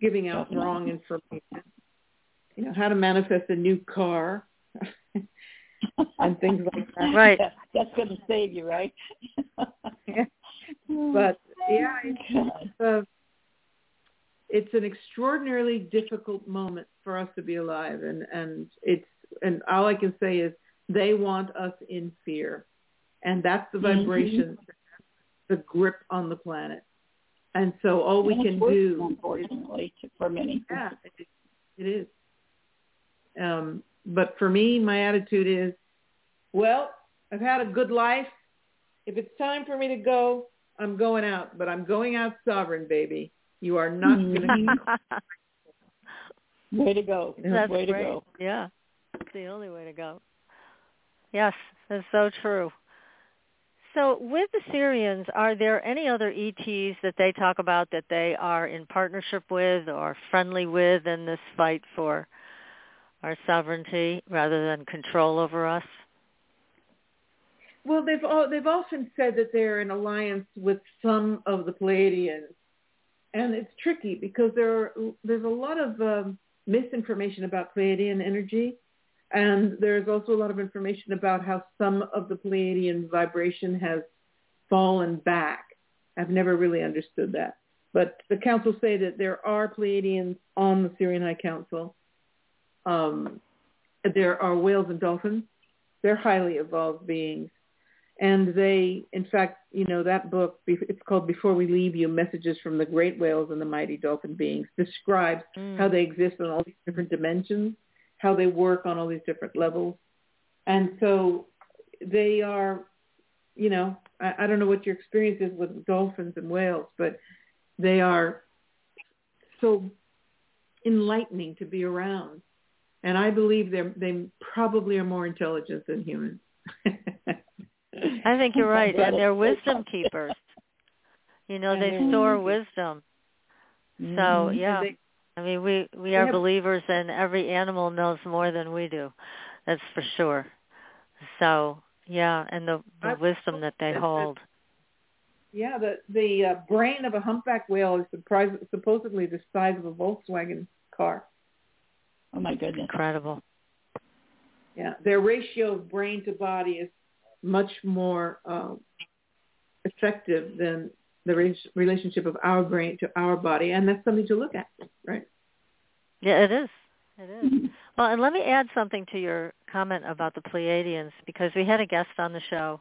giving out Definitely. wrong information. You know, how to manifest a new car (laughs) and things like that. Right. Yeah, that's going to save you, right? (laughs) But yeah, it's, uh, it's an extraordinarily difficult moment for us to be alive, and and it's and all I can say is they want us in fear, and that's the Mhm. vibration, the grip on the planet, and so all we can do, unfortunately, to- for many. yeah, it, it is. Um, but for me, my attitude is, well, I've had a good life. If it's time for me to go, I'm going out, but I'm going out sovereign, baby. You are not going (laughs) to Way to go. That's Way to go. Yeah, it's the only way to go. Yes, that's so true. So with the Sirians, are there any other ETs that they talk about that they are in partnership with or friendly with in this fight for our sovereignty rather than control over us? Well, they've all, they've often said that they're in alliance with some of the Pleiadians, and it's tricky because there are, there's a lot of um, misinformation about Pleiadian energy, and there's also a lot of information about how some of the Pleiadian vibration has fallen back. I've never really understood that, but the council say that there are Pleiadians on the Sirian High Council. Um, there are whales and dolphins. They're highly evolved beings and they in fact you know that book it's called before we leave you messages from the great whales and the mighty dolphin beings describes Mm. how they exist in all these different dimensions how they work on all these different levels and so they are you know i, I don't know what your experience is with dolphins and whales but they are so enlightening to be around and i believe they they probably are more intelligent than humans I think you're right, and they're wisdom keepers. You know, And they store wisdom. So Mhm. yeah, They- I mean, we we are believers, and every animal knows more than we do. That's for sure. So yeah, and the, the I- wisdom that they hold. Yeah, the the uh, brain of a humpback whale is surprise, supposedly the size of a Volkswagen car. Oh my goodness. Incredible. Yeah, their ratio of brain to body is much more uh, effective than the re- relationship of our brain to our body, and that's something to look at, right? Yeah, it is. It is. Mhm. Well, and let me add something to your comment about the Pleiadians because we had a guest on the show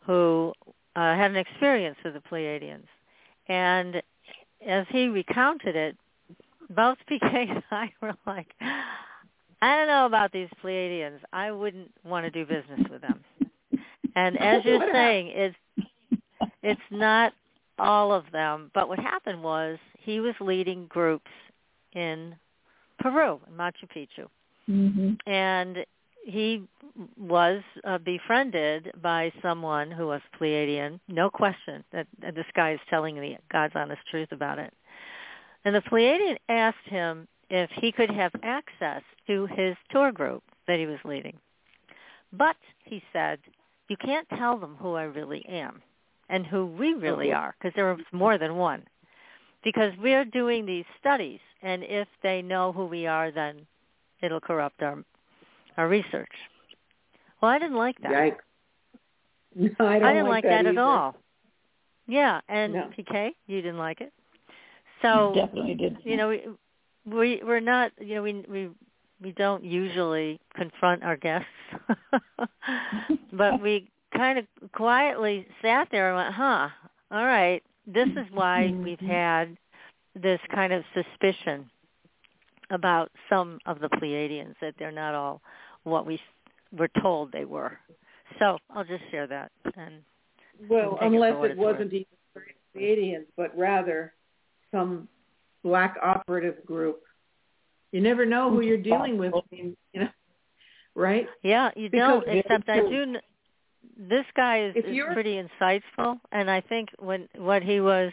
who uh, had an experience with the Pleiadians. And as he recounted it, both (laughs) PK and I were like, I don't know about these Pleiadians. I wouldn't want to do business with them. And as (laughs) you're saying, it's it's not all of them. But what happened was he was leading groups in Peru, in Machu Picchu, mm-hmm. and he was uh, befriended by someone who was Pleiadian. No question that, that this guy is telling the God's honest truth about it. And the Pleiadian asked him if he could have access to his tour group that he was leading. But, he said, you can't tell them who I really am and who we really mm-hmm. are because there was more than one. Because we're doing these studies, and if they know who we are, then it'll corrupt our our research. Well, I didn't like that. Yikes. (laughs) No, I, don't I didn't like, that, that at all. Yeah, and No. PK, you didn't like it. So Definitely did. you know, we, we we're not, you know, we we we don't usually confront our guests, (laughs) but we kind of quietly sat there and went, "Huh, all right, this is why we've mm-hmm. had this kind of suspicion about some of the Pleiadians that they're not all what we were told they were." So I'll just share that and Well, take it unless it wasn't even Pleiadians, but rather some black operative group. You never know who you're dealing with. You know, (laughs) right? Yeah, you Because don't. Except I do. This guy is, is pretty insightful, and I think when what he was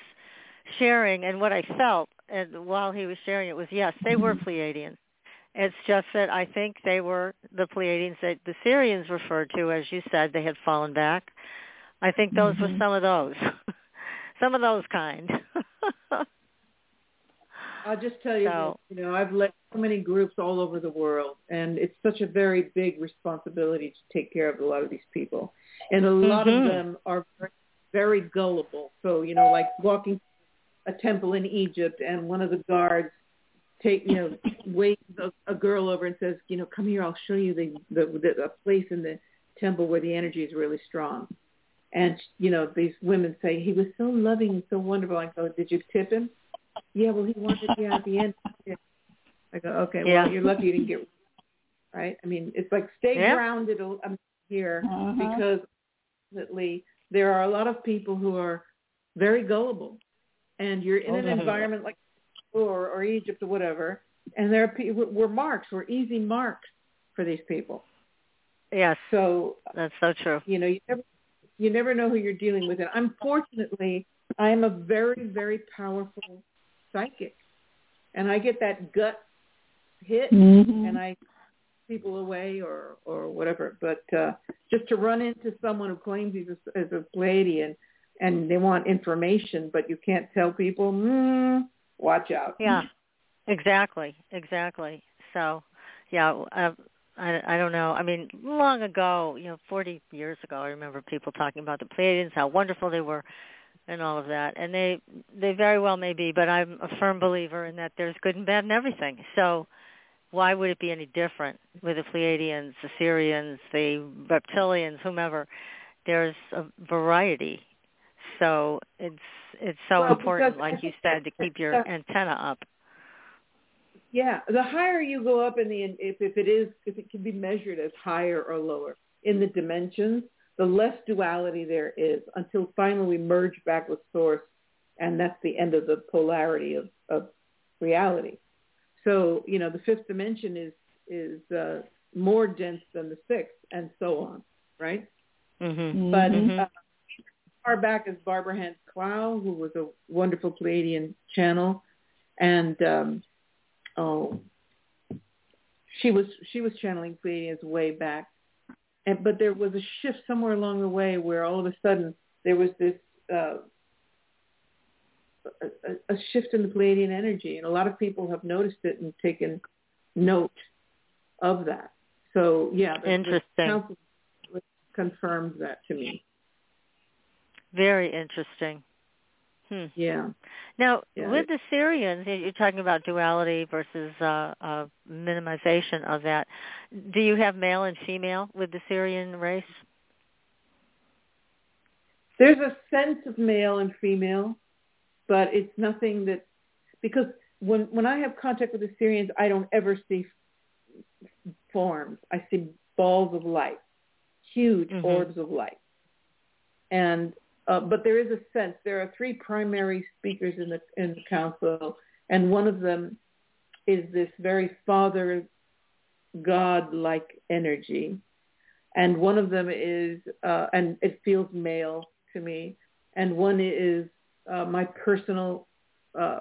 sharing and what I felt and while he was sharing it was yes, they were Pleiadians. It's just that I think they were the Pleiadians that the Sirians referred to, as you said, they had fallen back. I think those were Mhm. some of those, (laughs) some of those kind. (laughs) I'll just tell you, So- this, you know, I've led so many groups all over the world, and it's such a very big responsibility to take care of a lot of these people, and a lot Mhm. of them are very, very gullible. So, you know, like walking a temple in Egypt, and one of the guards take, you know, waves a, a girl over and says, you know, come here, I'll show you the, the, the a place in the temple where the energy is really strong. And you know, these women say he was so loving and so wonderful. I go, did you tip him? Yeah, well, he wanted you at the end. I go, okay, Yeah. well, you're lucky you didn't get (laughs) right. I mean, it's like stay Yeah. grounded um, here Uh-huh. because ultimately there are a lot of people who are very gullible, and you're in an Mhm. environment like or or Egypt or whatever, and there are people we're marks, we're easy marks for these people. yes, So that's so true. you know, you never you never know who you're dealing with. And unfortunately, I am a very, very powerful psychic. And I get that gut hit Mhm. and I people away or or whatever. But uh just to run into someone who claims he's a, as a Pleiadian and they want information but you can't tell people, mm, watch out. Yeah, exactly, exactly. So, yeah, uh, I I don't know. I mean, long ago, you know, 40 years ago, I remember people talking about the Pleiadians, how wonderful they were, and all of that. And they they very well may be, but I'm a firm believer in that there's good and bad in everything. So, why would it be any different with the Pleiadians, the Sirians, the reptilians, whomever? There's a variety. So it's it's so Well, important, like you said, to keep your (laughs) antenna up. Yeah, the higher you go up in the if if it is if it can be measured as higher or lower in the dimensions, the less duality there is until finally we merge back with source, and that's the end of the polarity of of reality. So you know the fifth dimension is is uh, more dense than the sixth, and so on, right? Mhm. But Mhm. uh, far back as Barbara Hand Clow, who was a wonderful Pleiadian channel, and um, oh, she was she was channeling Pleiadians way back, and but there was a shift somewhere along the way where all of a sudden there was this uh, a, a- shift in the Pleiadian energy, and a lot of people have noticed it and taken note of that. So yeah, the, the Interesting. council confirmed that to me. Very interesting. Hmm. Yeah. Now, Yeah, with the Sirians, you- you're talking about duality versus uh, uh, minimization of that. Do you have male and female with the Sirian race? there's a sense of male and female, but it's nothing that because when when I have contact with the Sirians, I don't ever see forms. I see balls of light, huge mm-hmm. orbs of light, and uh, but there is a sense. There are three primary speakers in the in the council, and one of them is this very father God-like energy, and one of them is, uh, and it feels male to me, and one is uh, my personal. Uh,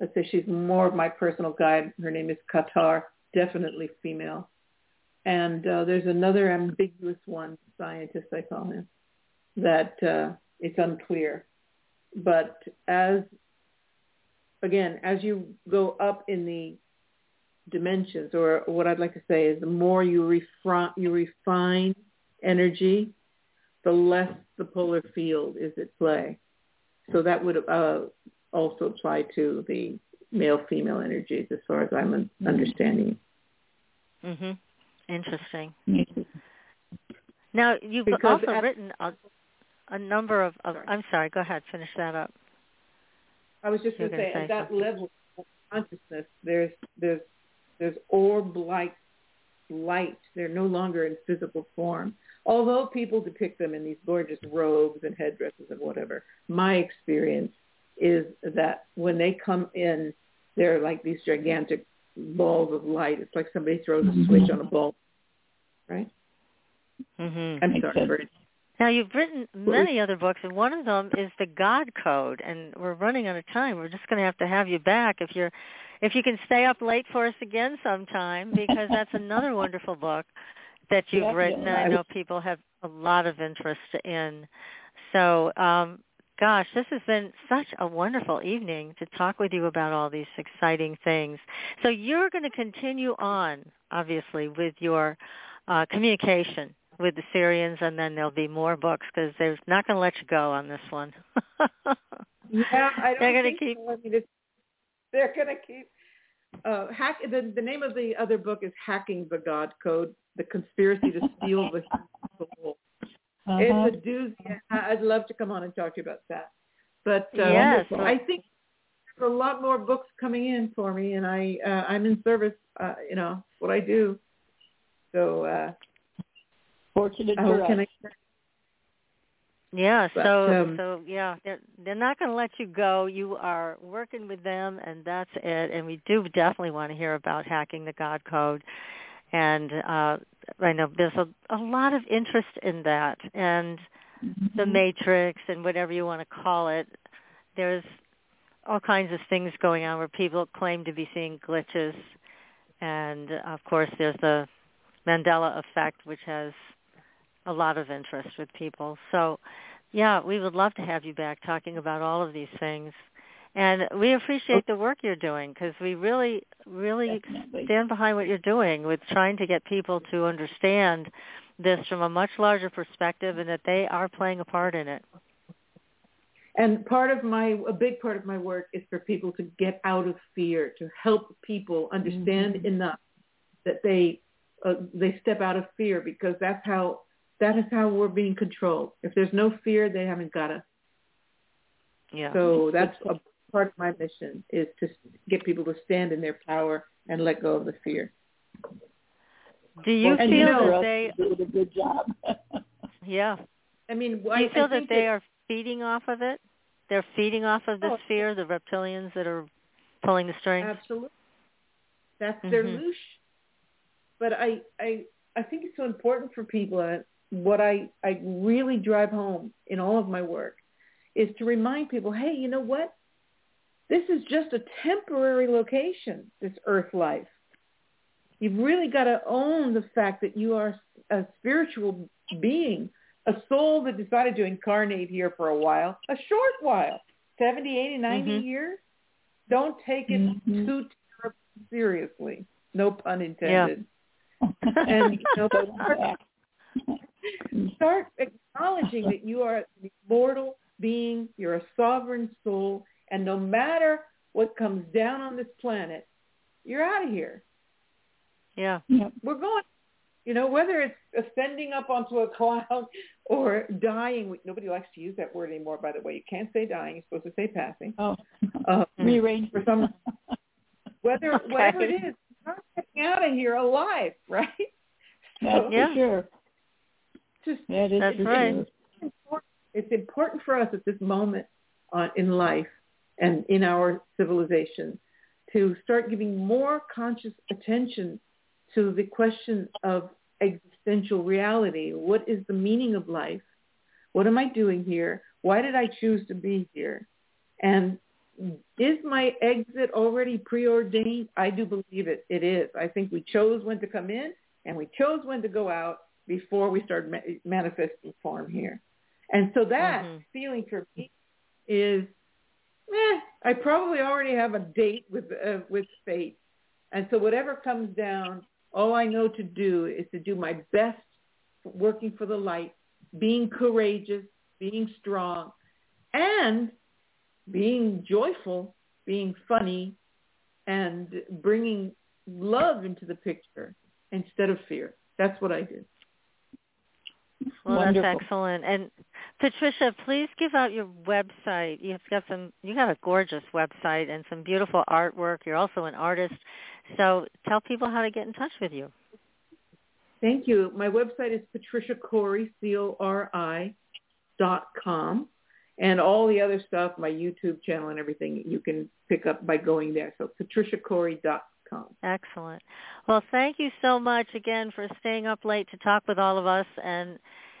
let's say she's more of my personal guide. Her name is Qatar, definitely female. And uh, there's another ambiguous one, scientist I call him, that uh, it's unclear. But as, again, as you go up in the dimensions, or what I'd like to say is the more you, refine, you refine energy, the less the polar field is at play. So that would uh, also apply to the male-female energies as far as I'm understanding. Mhm. Interesting. Now you've because also at, written a, a number of, of sorry. I'm sorry, go ahead, finish that up. I was just going to say, say, at that level of consciousness, there's there's there's orb-like light. They're no longer in physical form. Although people depict them in these gorgeous robes and headdresses and whatever, my experience is that when they come in, they're like these gigantic balls of light. It's like somebody throws a mm-hmm. switch on a bulb, right? Mm-hmm. I'm sorry. Now you've written many other books, and one of them is the God Code. And we're running out of time. We're just going to have to have you back if you're, if you can stay up late for us again sometime, because (laughs) that's another wonderful book that you've yeah, written. Yeah. And I know people have a lot of interest in. So um, gosh, this has been such a wonderful evening to talk with you about all these exciting things. So you're going to continue on, obviously, with your uh, communication with the Sirians, and then there'll be more books because they're not going to let you go on this one. (laughs) yeah, I don't (laughs) they're going to keep. So. They're going to keep. Uh, hack. The, the name of the other book is "Hacking the God Code: The Conspiracy to Steal the Soul." Uh-huh. It's a doozy. I'd love to come on and talk to you about that. But uh, yes, I think there's a lot more books coming in for me, and I uh, I'm in service. Uh, you know what I do. So uh, fortunate for us. Yeah, but, so um, so yeah, they're they're not going to let you go. You are working with them, and that's it. And we do definitely want to hear about hacking the God Code and uh, I know there's a, a lot of interest in that, and mm-hmm. the matrix and whatever you want to call it. There's all kinds of things going on where people claim to be seeing glitches, and of course there's the Mandela effect, which has a lot of interest with people. So, yeah, we would love to have you back talking about all of these things. And we appreciate the work you're doing because we really, really Definitely. stand behind what you're doing with trying to get people to understand this from a much larger perspective and that they are playing a part in it. And part of my, a big part of my work is for people to get out of fear, to help people understand mm-hmm. enough that they, uh, they step out of fear because that's how, that is how we're being controlled. If there's no fear, they haven't got us. Yeah. So that's a part of my mission is to get people to stand in their power and let go of the fear. Do you feel you know, that they did a good job? (laughs) yeah. I mean, do you I, feel I that they are feeding off of it? They're feeding off of this oh, fear, the reptilians that are pulling the strings. Absolutely, that's mm-hmm. their loosh. But I, I, I think it's so important for people. What I, I really drive home in all of my work is to remind people, hey, you know what? This is just a temporary location, this earth life. You've really got to own the fact that you are a spiritual being, a soul that decided to incarnate here for a while, a short while, 70, 80, 90 mm-hmm. years. Don't take it mm-hmm. too seriously. No pun intended. Yeah. and you know, (laughs) start, start acknowledging that you are an immortal being, you're a sovereign soul, and no matter what comes down on this planet, you're out of here. Yeah. We're going. You know, whether it's ascending up onto a cloud (laughs) or dying. Nobody likes to use that word anymore, by the way. You can't say dying. You're supposed to say passing. Oh, uh, (laughs) rearrange for some. (laughs) Whether okay. whatever it is, not getting out of here alive, right? That's so, yeah. sure. Just that is that's right. It's important for us at this moment uh, in life and in our civilization to start giving more conscious attention to the question of existential reality. What is the meaning of life? What am I doing here? Why did I choose to be here? And is my exit already preordained? I do believe it. It is. I think we chose when to come in and we chose when to go out before we started ma- manifesting form here. And so that mm-hmm. feeling for me is, eh, I probably already have a date with uh, with fate. And so whatever comes down, all I know to do is to do my best working for the light, being courageous, being strong, and being joyful, being funny, and bringing love into the picture instead of fear. That's what I do. Well, Wonderful. that's excellent. And Patricia, please give out your website. You've got some. You got a gorgeous website and some beautiful artwork. You're also an artist, so tell people how to get in touch with you. Thank you. My website is Patricia Cori, C-O-R-I, dot com. And all the other stuff, my YouTube channel and everything, you can pick up by going there. So patriciacori.com. Excellent. Well, thank you so much again for staying up late to talk with all of us. And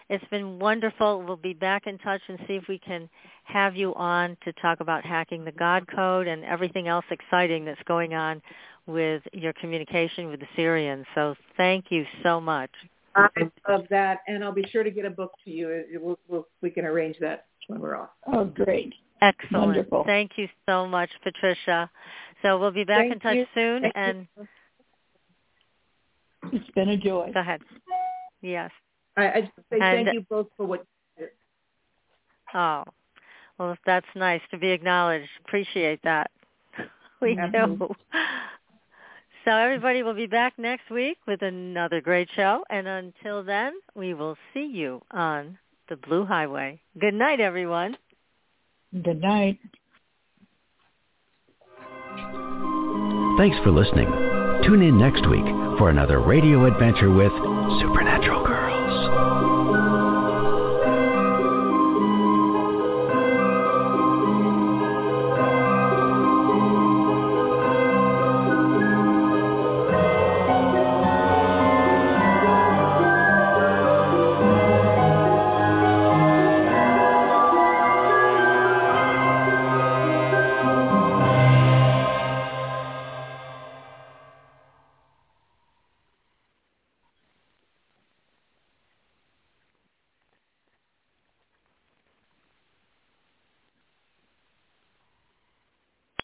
it's been wonderful. We'll be back in touch and see if we can have you on to talk about hacking the God Code and everything else exciting that's going on with your communication with the Sirians. So thank you so much. I love that, and I'll be sure to get a book to you. We'll, we'll, we can arrange that when we're off. Oh, great. Excellent. Wonderful. Thank you so much, Patricia. So we'll be back Thank in touch you. soon. Thank and you. It's been a joy. Go ahead. Yes. I, I just say and, thank you both for what you did. Oh, well, that's nice to be acknowledged. Appreciate that. (laughs) We Absolutely. do. So everybody will be back next week with another great show. And until then, we will see you on the Blue Highway. Good night, everyone. Good night. Thanks for listening. Tune in next week for another radio adventure with Supernatural.